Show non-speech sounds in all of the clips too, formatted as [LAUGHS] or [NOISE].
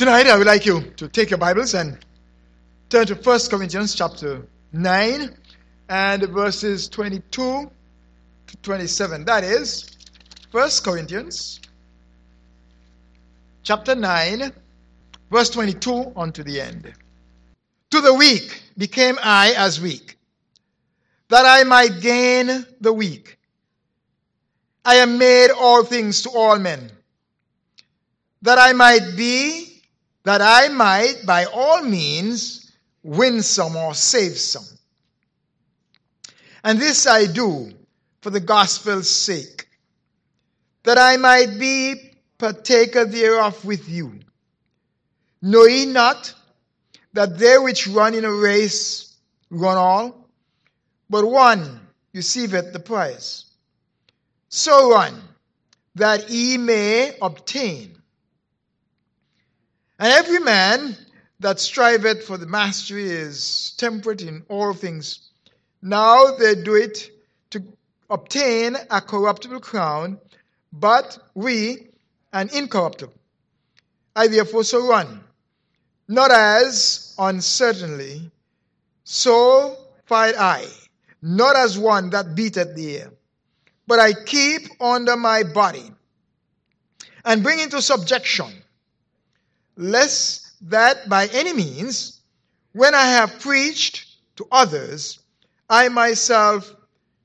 Tonight, I would like you to take your Bibles and turn to 1 Corinthians chapter 9 and verses 22 to 27. That is 1 Corinthians chapter 9, verse 22 on to the end. To the weak became I as weak, that I might gain the weak. I am made all things to all men, that I might be that I might by all means win some or save some. And this I do for the gospel's sake, that I might be partaker thereof with you. Know ye not that they which run in a race run all, but one receiveth the prize? So run, that ye may obtain. And every man that striveth for the mastery is temperate in all things. Now they do it to obtain a corruptible crown, but we an incorruptible. I therefore so run, not as uncertainly, so fight I, not as one that beateth the air, but I keep under my body and bring into subjection lest that by any means, when I have preached to others, I myself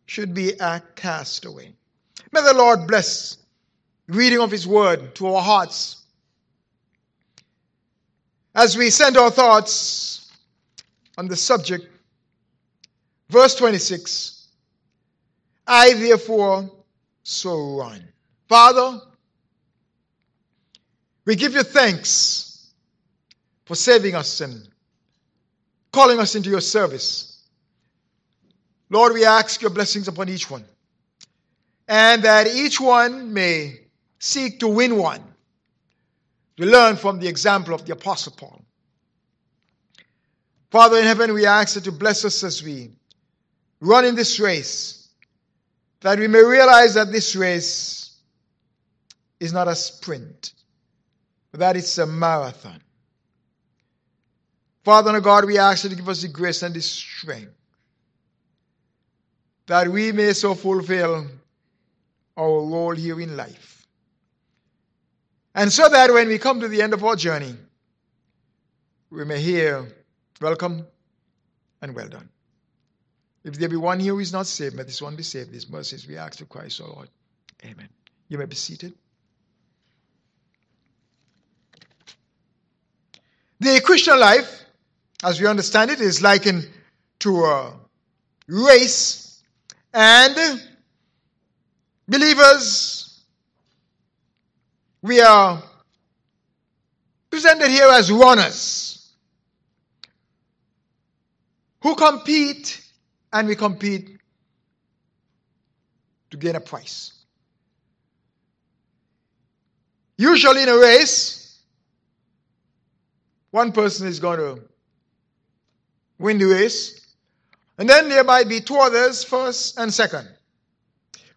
should be a castaway. May the Lord bless reading of His word to our hearts. As we send our thoughts on the subject, verse 26 I therefore so run. Father, we give you thanks for saving us and calling us into your service. Lord, we ask your blessings upon each one, and that each one may seek to win one, to learn from the example of the Apostle Paul. Father in heaven, we ask that you bless us as we run in this race, that we may realize that this race is not a sprint, that it's a marathon. Father and God, we ask you to give us the grace and the strength that we may so fulfill our role here in life. And so that when we come to the end of our journey, we may hear, Welcome and well done. If there be one here who is not saved, may this one be saved. These mercies we ask to Christ, our Lord. Amen. You may be seated. The Christian life as we understand it, is likened to a race, and believers, we are presented here as runners who compete, and we compete to gain a prize. Usually in a race, one person is going to win the race. And then there might be two others, first and second.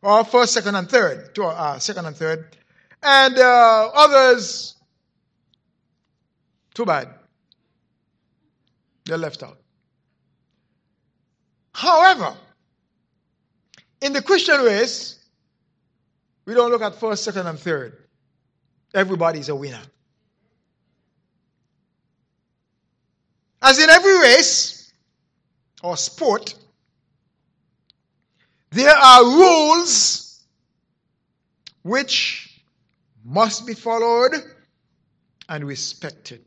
Or first, second, and third. Two, uh, second and third. And uh, others, too bad. They're left out. However, in the Christian race, we don't look at first, second, and third. Everybody's a winner. As in every race or sport, there are rules which must be followed and respected.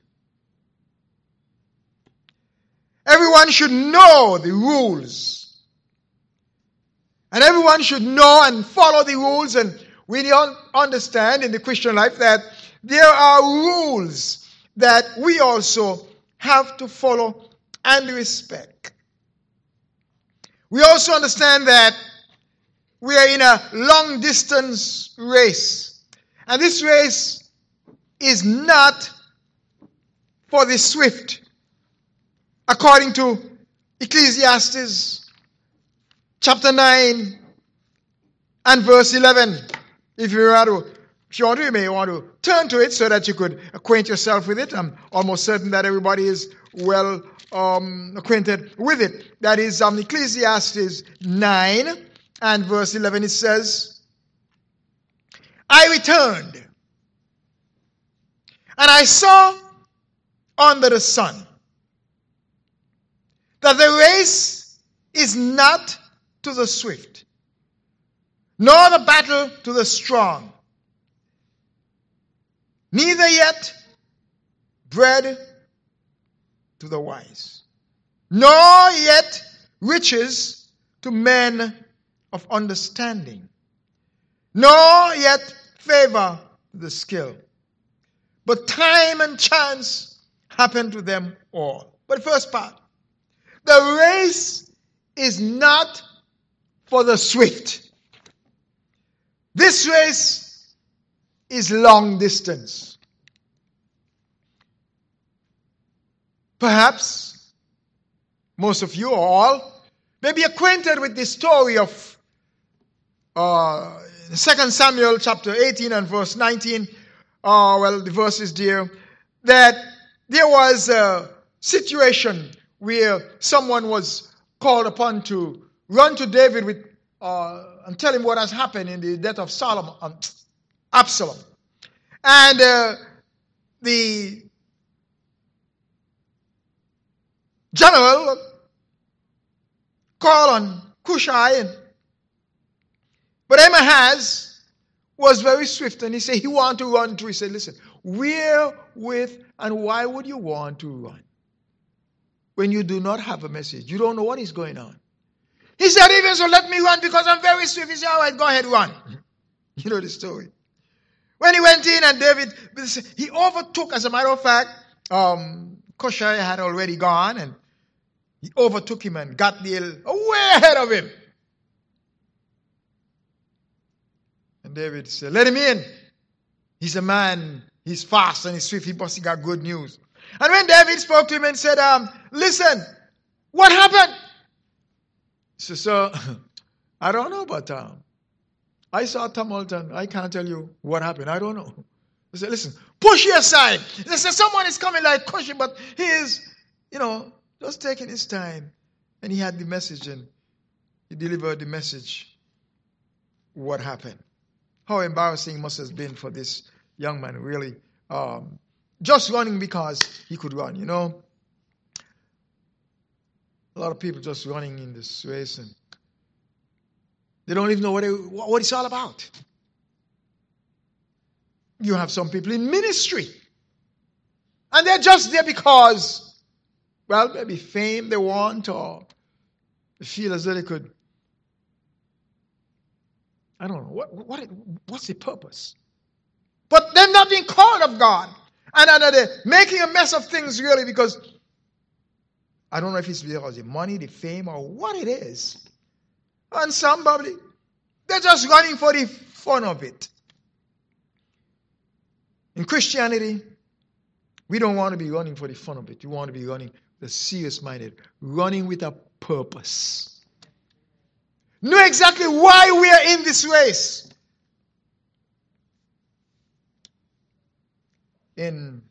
Everyone should know the rules. And everyone should know and follow the rules. And we understand in the Christian life that there are rules that we also have to follow and respect. We also understand that we are in a long distance race. And this race is not for the swift. According to Ecclesiastes chapter 9 and verse 11. If you are If you want to, you may want to turn to it so that you could acquaint yourself with it. I'm almost certain that everybody is well um, acquainted with it. That is um, Ecclesiastes 9 and verse 11. It says, I returned and I saw under the sun that the race is not to the swift, nor the battle to the strong, neither yet bread to the wise, nor yet riches to men of understanding, nor yet favor to the skill. But time and chance happen to them all. But first part, the race is not for the swift. This race is long distance. Perhaps most of you, or all, may be acquainted with the story of uh, 2 Samuel chapter 18 and verse 19. Uh, well, the verse is there that there was a situation where someone was called upon to run to David with, uh, and tell him what has happened in the death of Solomon, um, Absalom. And uh, the general called on Cushai, and, but Ahaz was very swift, and he said he wanted to run too. He said, "Listen, where with and why would you want to run?" when you do not have a message. You don't know what is going on. He said, Even so, let me run because I'm very swift. He said, All right, go ahead, run. You know the story. When he went in and David, he overtook, as a matter of fact, um, had already gone and he overtook him and got the way ahead of him. And David said, Let him in. He's a man, he's fast and he's swift. He must got good news. And when David spoke to him and said, um, Listen, what happened? He said, Sir, [LAUGHS] I don't know, but um, I saw tumult and I can't tell you what happened. I don't know. He said, Listen, push your aside. They said, Someone is coming like Cushai, but he is, you know, just taking his time. And he had the message and he delivered the message. What happened? How embarrassing must have been for this young man, really. Um, just running because he could run, you know. A lot of people just running in this race and they don't even know what, it, what it's all about. You have some people in ministry and they're just there because, well, maybe fame they want or they feel as though they could. I don't know. What, what, what's the purpose? But they're not being called of God. And, they're making a mess of things really because I don't know if it's because the money, the fame, or what it is. And somebody, they're just running for the fun of it. In Christianity, we don't want to be running for the fun of it. We want to be running the serious minded, running with a purpose. Know exactly why we are in this race. in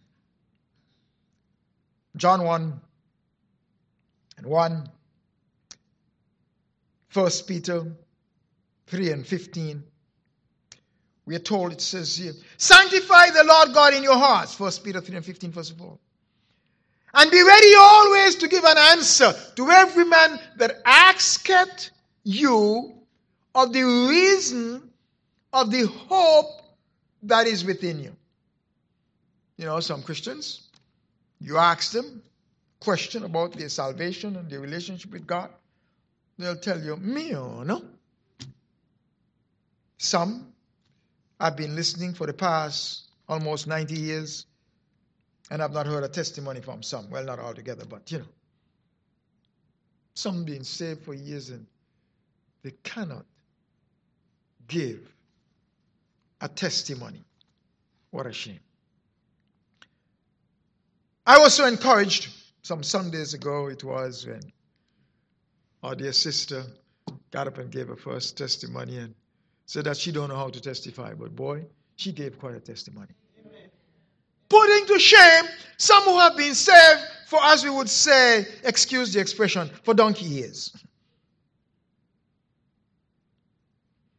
John 1 and 1, 1 Peter 3 and 15. We are told it says here, Sanctify the Lord God in your hearts. 1 Peter 3 and 15, first of all. And be ready always to give an answer to every man that asketh you of the reason of the hope that is within you. You know, some Christians, you ask them question about their salvation and their relationship with God, they'll tell you, me or no. Some I've been listening for the past almost 90 years, and I've not heard a testimony from some. Well, not altogether, but you know. Some been saved for years and they cannot give a testimony. What a shame. I was so encouraged some Sundays ago, it was when our dear sister got up and gave her first testimony and said that she don't know how to testify, but boy, she gave quite a testimony. Putting to shame some who have been saved for, as we would say, excuse the expression, for donkey years.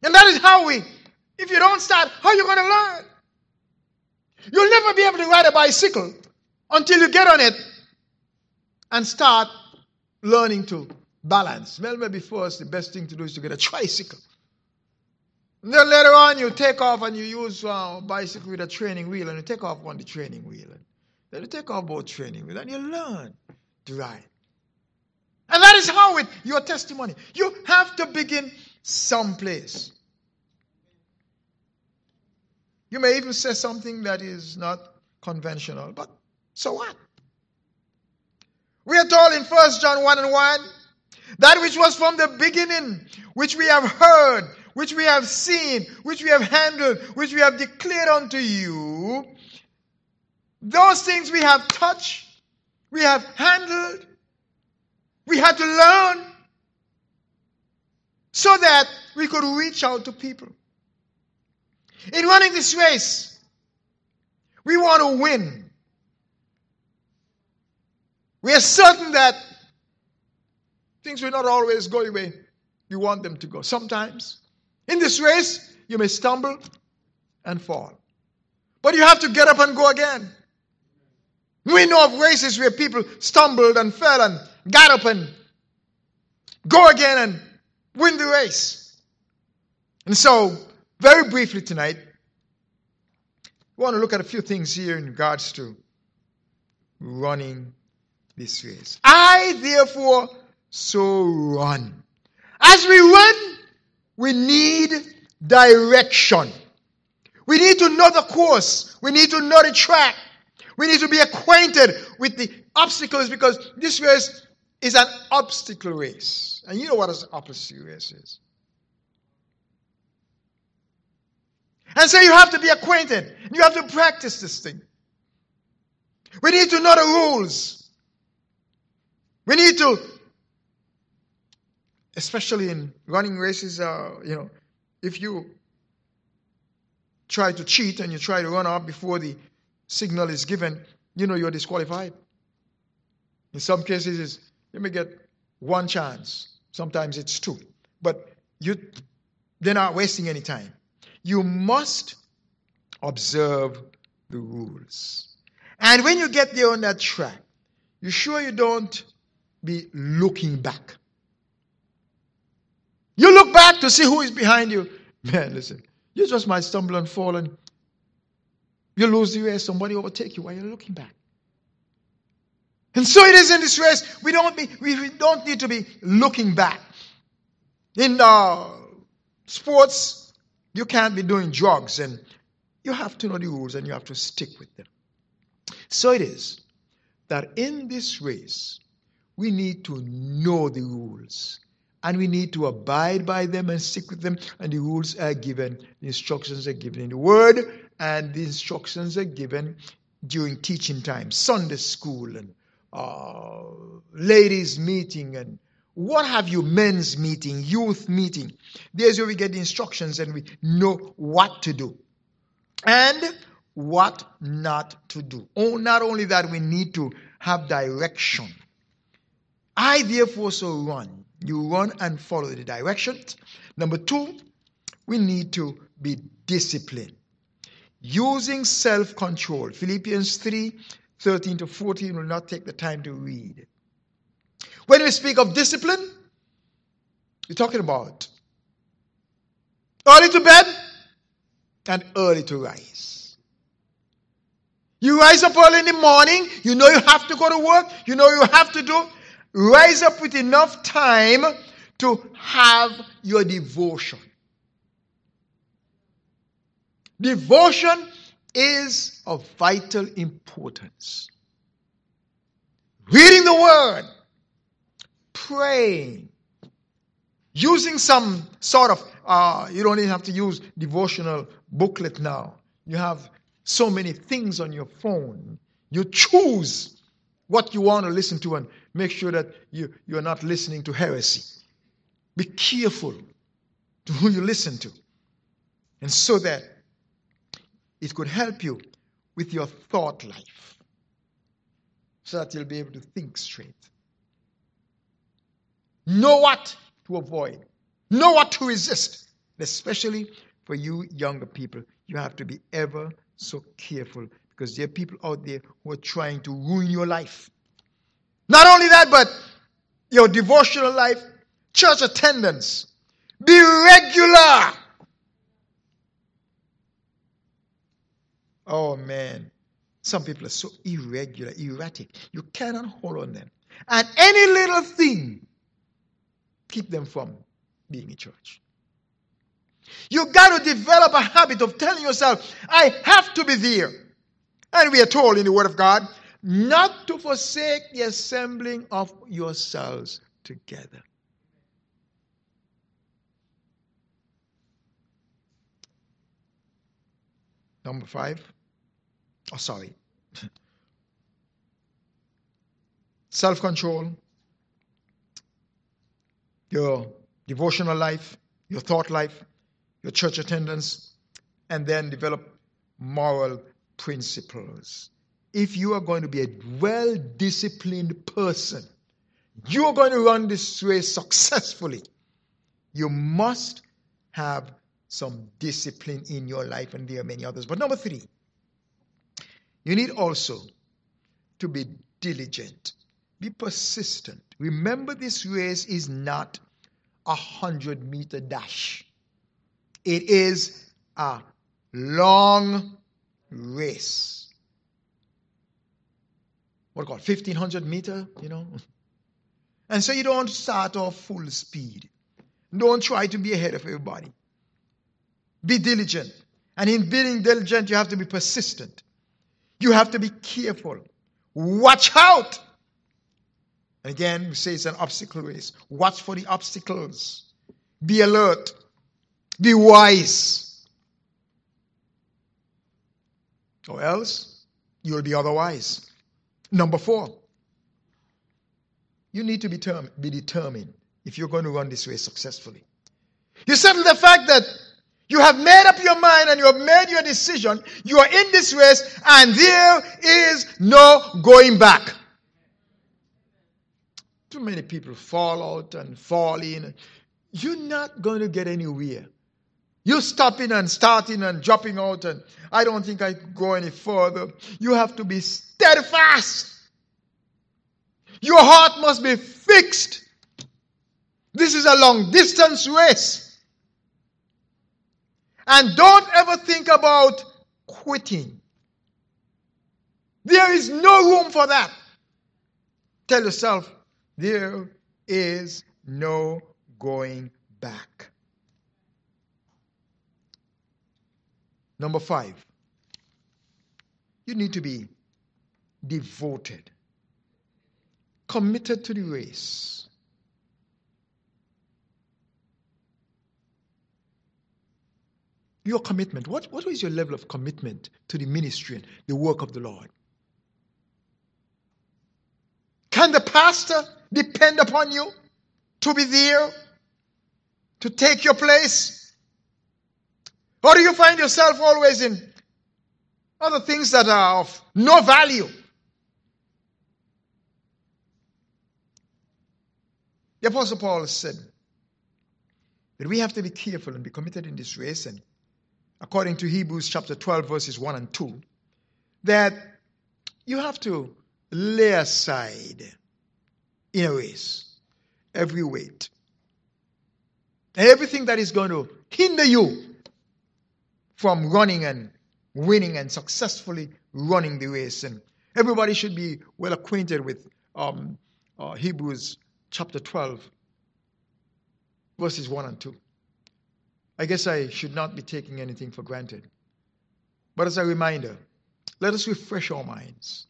And that is how we, if you don't start, how are you going to learn? You'll never be able to ride a bicycle until you get on it and start learning to balance. Well, maybe first the best thing to do is to get a tricycle. And then later on, you take off and you use a uh, bicycle with a training wheel, and you take off on the training wheel. Then you take off both training wheel, and you learn to ride. And that is how with your testimony. You have to begin someplace. You may even say something that is not conventional, but so what? We are told in 1 John 1 and 1 that which was from the beginning, which we have heard, which we have seen, which we have handled, which we have declared unto you, those things we have touched, we have handled, we had to learn so that we could reach out to people. In running this race, we want to win. We are certain that things will not always go the way you want them to go. Sometimes, in this race, you may stumble and fall. But you have to get up and go again. We know of races where people stumbled and fell and got up and go again and win the race. And so, very briefly tonight, we want to look at a few things here in regards to running this race. I, therefore, so run. As we run, we need direction. We need to know the course. We need to know the track. We need to be acquainted with the obstacles because this race is an obstacle race. And you know what an obstacle race is. And so you have to be acquainted. You have to practice this thing. We need to know the rules. We need to, especially in running races, uh, you know, if you try to cheat and you try to run up before the signal is given, you know you're disqualified. In some cases, you may get one chance. Sometimes it's two. But you, they're not wasting any time. You must observe the rules. And when you get there on that track, you sure you don't be looking back. You look back to see who is behind you. [LAUGHS] Man, listen, you just might stumble and fall and you lose the race. Somebody overtake you while you're looking back. And so it is in this race. We don't, be, we don't need to be looking back. In uh, sports, you can't be doing drugs and you have to know the rules and you have to stick with them. So it is that in this race, we need to know the rules and we need to abide by them and stick with them. And the rules are given, the instructions are given in the Word, and the instructions are given during teaching time, Sunday school, and uh, ladies' meeting, and what have you? Men's meeting, youth meeting. There's where we get the instructions and we know what to do and what not to do. Oh, not only that, we need to have direction. I therefore so run. You run and follow the directions. Number two, we need to be disciplined. Using self control. Philippians 3 13 to 14 will not take the time to read. When we speak of discipline, we're talking about early to bed and early to rise. You rise up early in the morning, you know you have to go to work, you know you have to do. Rise up with enough time to have your devotion. Devotion is of vital importance. Reading the Word, praying, using some sort of, uh, you don't even have to use devotional booklet now. You have so many things on your phone. You choose what you want to listen to and make sure that you, you're not listening to heresy. Be careful to who you listen to. And so that it could help you with your thought life so that you'll be able to think straight. Know what to avoid, know what to resist, especially for you younger people. You have to be ever so careful because there are people out there who are trying to ruin your life. Not only that, but your devotional life, church attendance. Be regular. Oh man, some people are so irregular, erratic. You cannot hold on them. And any little thing keep them from being in church. You got to develop a habit of telling yourself, I have to be there. And we are told in the Word of God not to forsake the assembling of yourselves together. Number five. Oh, sorry. [LAUGHS] Self control, your devotional life, your thought life, your church attendance, and then develop moral principles. If you are going to be a well disciplined person, you're going to run this race successfully. You must have some discipline in your life, and there are many others. But number three, you need also to be diligent, be persistent. Remember, this race is not a hundred meter dash, it is a long race. What called 1500 meter, you know? [LAUGHS] And so you don't start off full speed. Don't try to be ahead of everybody. Be diligent. And in being diligent, you have to be persistent. You have to be careful. Watch out. And again, we say it's an obstacle race. Watch for the obstacles. Be alert. Be wise. Or else you'll be otherwise. Number four, you need to be, term- be determined if you're going to run this race successfully. You settle the fact that you have made up your mind and you have made your decision. You are in this race and there is no going back. Too many people fall out and fall in. You're not going to get anywhere. You're stopping and starting and dropping out, and I don't think I go any further. You have to be steadfast. Your heart must be fixed. This is a long distance race. And don't ever think about quitting. There is no room for that. Tell yourself, there is no going back. Number five, you need to be devoted, committed to the race. Your commitment. What, what is your level of commitment to the ministry and the work of the Lord? Can the pastor depend upon you to be there, to take your place? Or do you find yourself always in other things that are of no value? The Apostle Paul said that we have to be careful and be committed in this race, and according to Hebrews chapter 12, verses 1 and 2, that you have to lay aside in a race every weight everything that is going to hinder you from running and winning and successfully running the race. And everybody should be well acquainted with um, uh, Hebrews chapter 12, verses 1 and 2. I guess I should not be taking anything for granted. But as a reminder, let us refresh our minds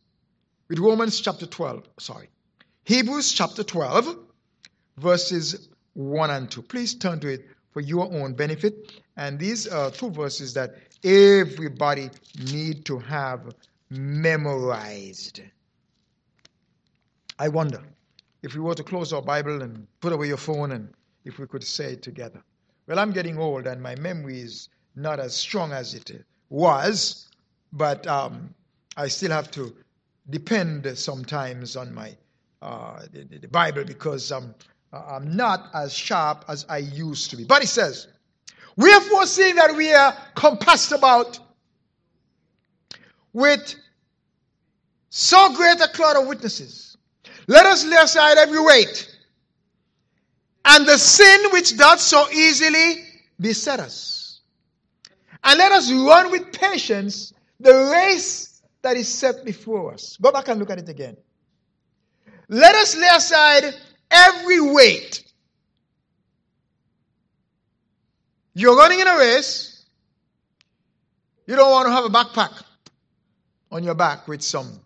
with Romans chapter 12, sorry, Hebrews chapter 12, verses 1 and 2. Please turn to it for your own benefit. And these are two verses that everybody need to have memorized. I wonder if we were to close our Bible and put away your phone and if we could say it together. Well, I'm getting old and my memory is not as strong as it was, but um, I still have to depend sometimes on my uh, the, the, Bible because um, Uh, I'm not as sharp as I used to be. But he says, Wherefore, seeing that we are compassed about with so great a cloud of witnesses, let us lay aside every weight and the sin which doth so easily beset us. And let us run with patience the race that is set before us. Go back and look at it again. Let us lay aside every weight. You're running in a race. You don't want to have a backpack on your back with some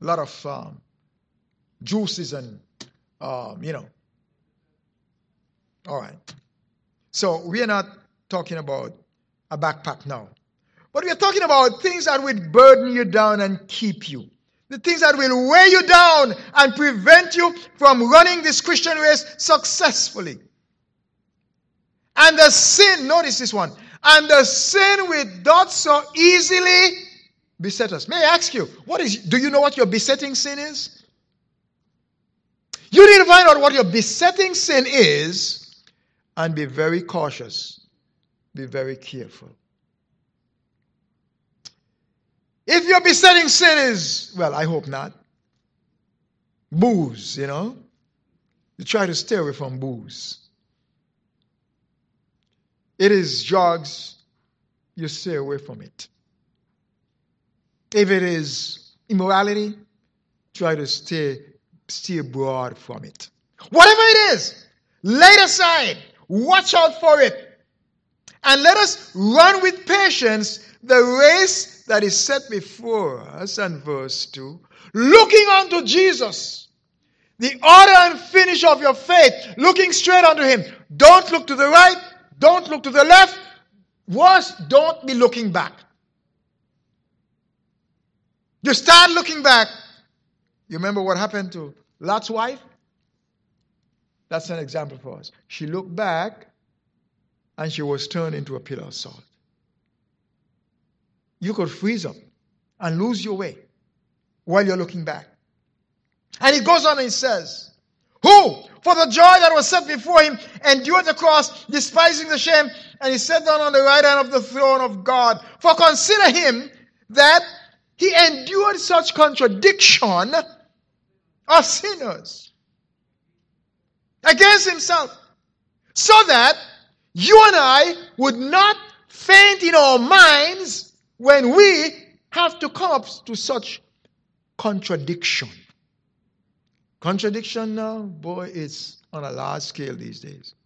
lot of um, juices and um, you know all right. So we are not talking about a backpack now. But we are talking about things that would burden you down and keep you. The things that will weigh you down and prevent you from running this Christian race successfully. And the sin, notice this one, and the sin which doth so easily beset us. May I ask you, what is, do you know what your besetting sin is? You need to find out what your besetting sin is and be very cautious. Be very careful. If your besetting sin is, well, I hope not, booze, you know, you try to stay away from booze. It is drugs, you stay away from it. If it is immorality, try to stay, stay broad from it. Whatever it is, lay it aside Watch out for it. And let us run with patience the race that is set before us. And verse 2 looking unto Jesus, the order and finish of your faith, looking straight unto him. Don't look to the right, don't look to the left. Worse, don't be looking back. You start looking back. You remember what happened to Lot's wife? That's an example for us. She looked back and she was turned into a pillar of salt. You could freeze up and lose your way while you're looking back. And he goes on and he says, Who, for the joy that was set before him, endured the cross, despising the shame, and he sat down on the right hand of the throne of God. For consider him that he endured such contradiction of sinners against himself. So that you and I would not faint in our minds when we have to come up to such contradiction. Contradiction now, boy, it's on a large scale these days.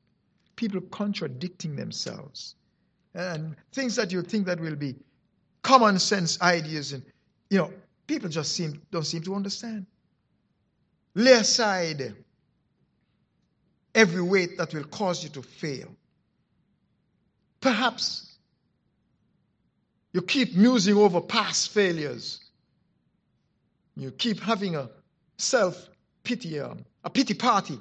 People contradicting themselves. And things that you think that will be common sense ideas and you know, people just seem don't seem to understand. Lay aside every weight that will cause you to fail. Perhaps you keep musing over past failures. You keep having a self pity, um, a pity party.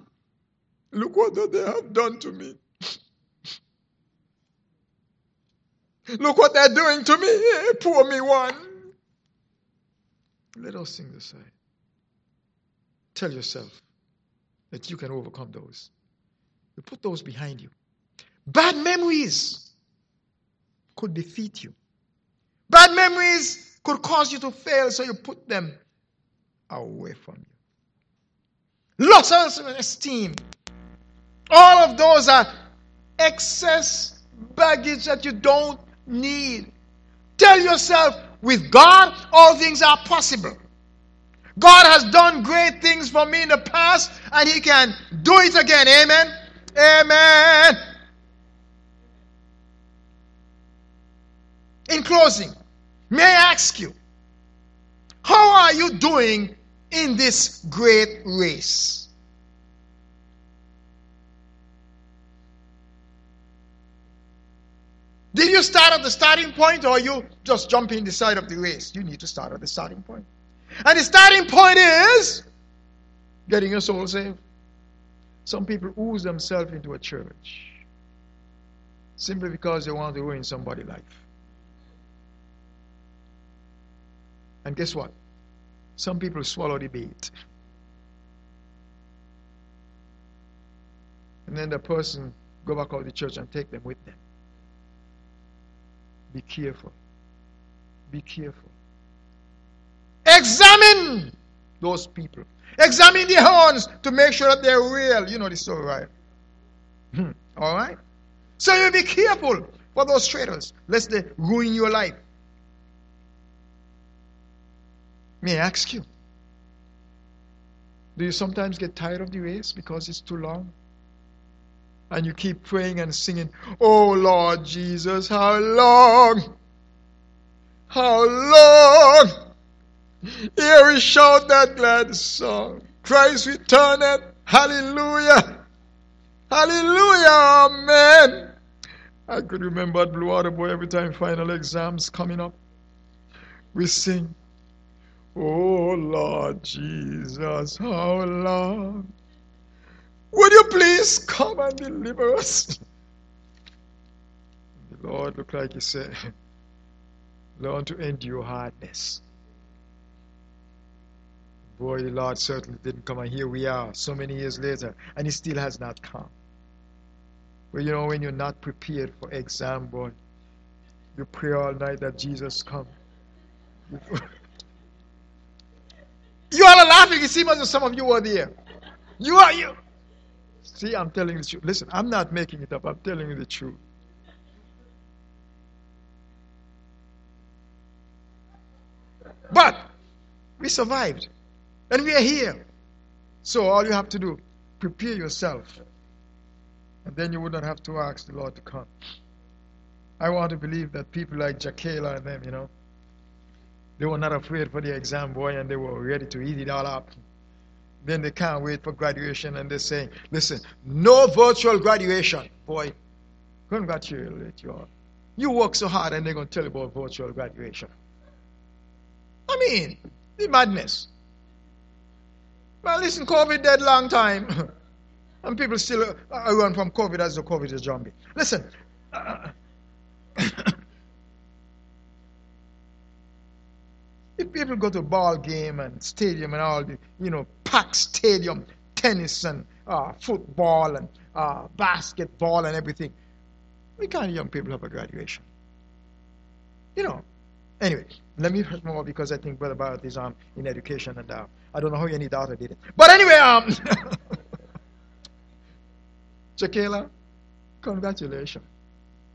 Look what they have done to me. [LAUGHS] Look what they're doing to me. Hey, poor me one. Let us sing this side. Tell yourself that you can overcome those. You put those behind you. Bad memories could defeat you. Bad memories could cause you to fail, so you put them away from you. Loss of esteem. All of those are excess baggage that you don't need. Tell yourself, with God, all things are possible. God has done great things for me in the past, and He can do it again. Amen. Amen. In closing, may I ask you, how are you doing in this great race? Did you start at the starting point or you just jumping the side of the race? You need to start at the starting point. And the starting point is getting your soul saved. Some people ooze themselves into a church simply because they want to ruin somebody's life. And guess what? Some people swallow the bait. And then the person go back out the church and take them with them. Be careful. Be careful. Examine those people. Examine the horns to make sure that they're real. You know the story, right? Hmm. All right? So you be careful for those traitors, lest they ruin your life. May I ask you, do you sometimes get tired of the race because it's too long? And you keep praying and singing, Oh Lord Jesus, how long? How long? Here we shout that glad song. Christ returneth. Hallelujah. Hallelujah. Amen. I could remember Blue Water Boy every time final exams coming up. We sing, Oh Lord Jesus, how long? Would you please come and deliver us? The Lord looked like he said, Learn to endure hardness. Boy, the Lord certainly didn't come, and here we are, so many years later, and He still has not come. But you know, when you're not prepared for exam, boy, you pray all night that Jesus come. You are seems as if some of you were there. You are you. See, I'm telling you the truth. Listen, I'm not making it up. I'm telling you the truth. But we survived. And we are here. So all you have to do, prepare yourself. And then you would not have to ask the Lord to come. I want to believe that people like Jackela and them, you know, they were not afraid for the exam, boy, and they were ready to eat it all up. Then they can't wait for graduation and they're saying, listen, no virtual graduation. Boy, congratulate you all. You work so hard and they're going to tell you about virtual graduation. I mean, the madness. Well, listen, COVID dead long time. [LAUGHS] and people still uh, run from COVID as the COVID is zombie. Listen. Uh, uh, if people go to ball game and stadium and all the, you know, packed stadium, tennis and uh, football and uh, basketball and everything, we can't young people have a graduation. You know. Anyway, let me move more because I think Brother Barrett is um, in education and uh, I don't know how any daughter did it. But anyway, um, [LAUGHS] Jaquela, congratulations.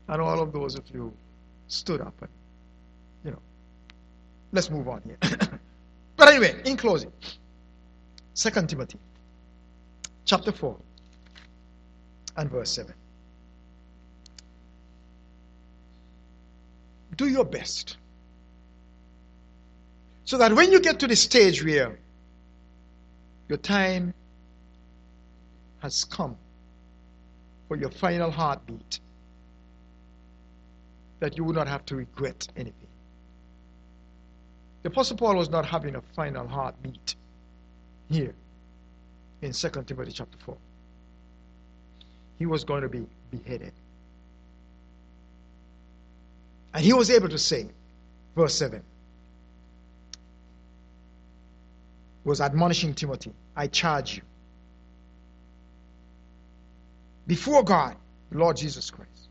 And all of those of you stood up and, let's move on here. [COUGHS] but anyway, in closing, Second Timothy chapter 4 and verse 7. Do your best so that when you get to the stage where your time has come for your final heartbeat, that you will not have to regret anything. The Apostle Paul was not having a final heartbeat here in 2 Timothy chapter 4. He was going to be beheaded. And he was able to say, verse 7, was admonishing Timothy, I charge you before God, Lord Jesus Christ,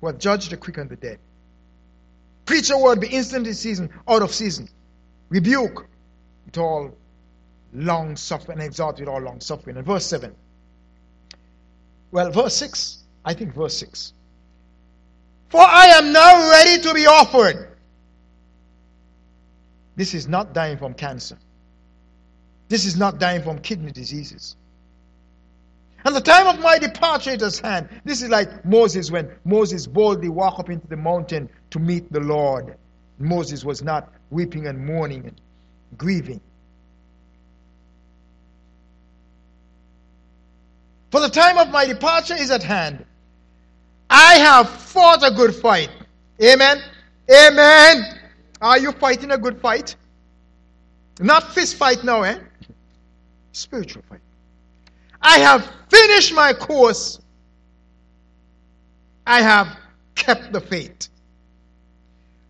who hath judged the quick and the dead. Preach a word, be instant in season, out of season. Rebuke with all long suffering, and exhort with all long suffering. And verse 7. Well, verse 6. I think verse 6. For I am now ready to be offered. This is not dying from cancer. This is not dying from kidney diseases. And the time of my departure is at hand. This is like Moses when Moses boldly walked up into the mountain to meet the Lord. Moses was not weeping and mourning and grieving. For the time of my departure is at hand. I have fought a good fight. Amen. Amen. Are you fighting a good fight? Not fist fight now, eh? Spiritual fight. I have finished my course. I have kept the faith.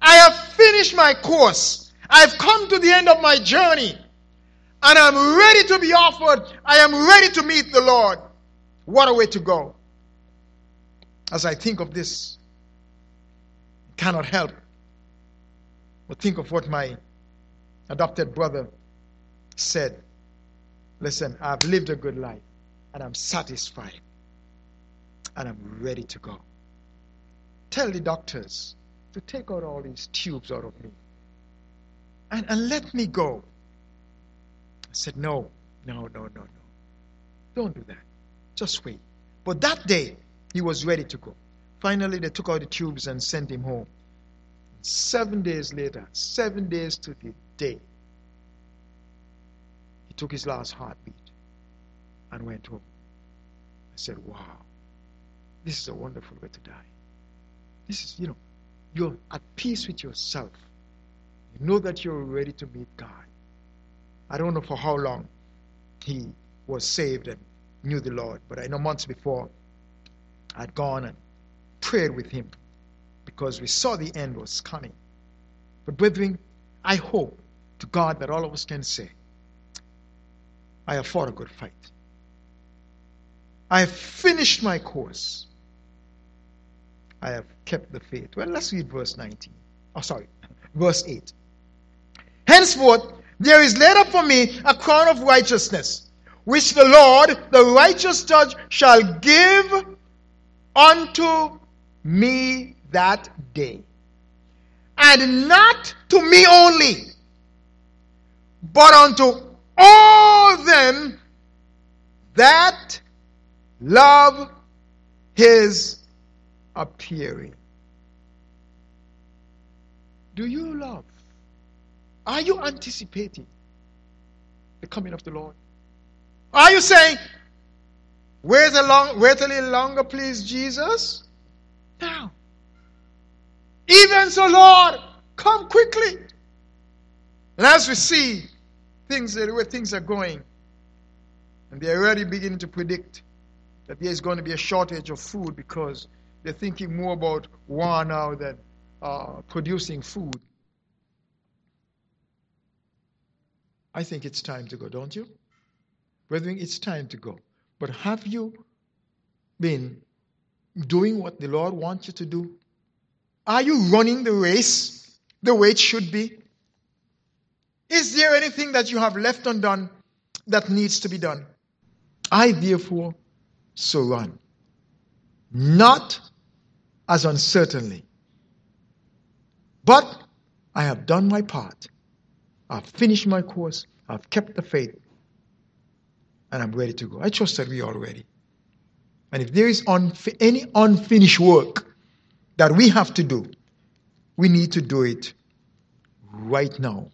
I have finished my course. I've come to the end of my journey and I'm ready to be offered. I am ready to meet the Lord. What a way to go. As I think of this, cannot help but think of what my adopted brother said. Listen, I've lived a good life and I'm satisfied and I'm ready to go. Tell the doctors to take out all these tubes out of me and, and let me go. I said, No, no, no, no, no. Don't do that. Just wait. But that day, he was ready to go. Finally, they took out the tubes and sent him home. Seven days later, seven days to the day, he took his last heartbeat and went home. I said, Wow, this is a wonderful way to die. This is, you know, you're at peace with yourself. You know that you're ready to meet God. I don't know for how long he was saved and knew the Lord, but I know months before I'd gone and prayed with him because we saw the end was coming. But, brethren, I hope to God that all of us can say, I have fought a good fight. I have finished my course. I have kept the faith. Well, let's read verse 19. Oh, sorry, [LAUGHS] verse 8. Henceforth, there is laid up for me a crown of righteousness, which the Lord, the righteous judge, shall give unto me that day. And not to me only, but unto all them that love his appearing. Do you love? Are you anticipating the coming of the Lord? Are you saying, wait a, long, wait a little longer, please, Jesus? No. Even so, Lord, come quickly. And as we see things the way things are going, and they're already beginning to predict that there is going to be a shortage of food because they're thinking more about war now than uh, producing food. I think it's time to go, don't you? Brethren, it's time to go. But have you been doing what the Lord wants you to do? Are you running the race the way it should be? Is there anything that you have left undone that needs to be done? I therefore so run. Not as uncertainly, but I have done my part. I've finished my course. I've kept the faith. And I'm ready to go. I trust that we are ready. And if there is unfi- any unfinished work that we have to do, we need to do it right now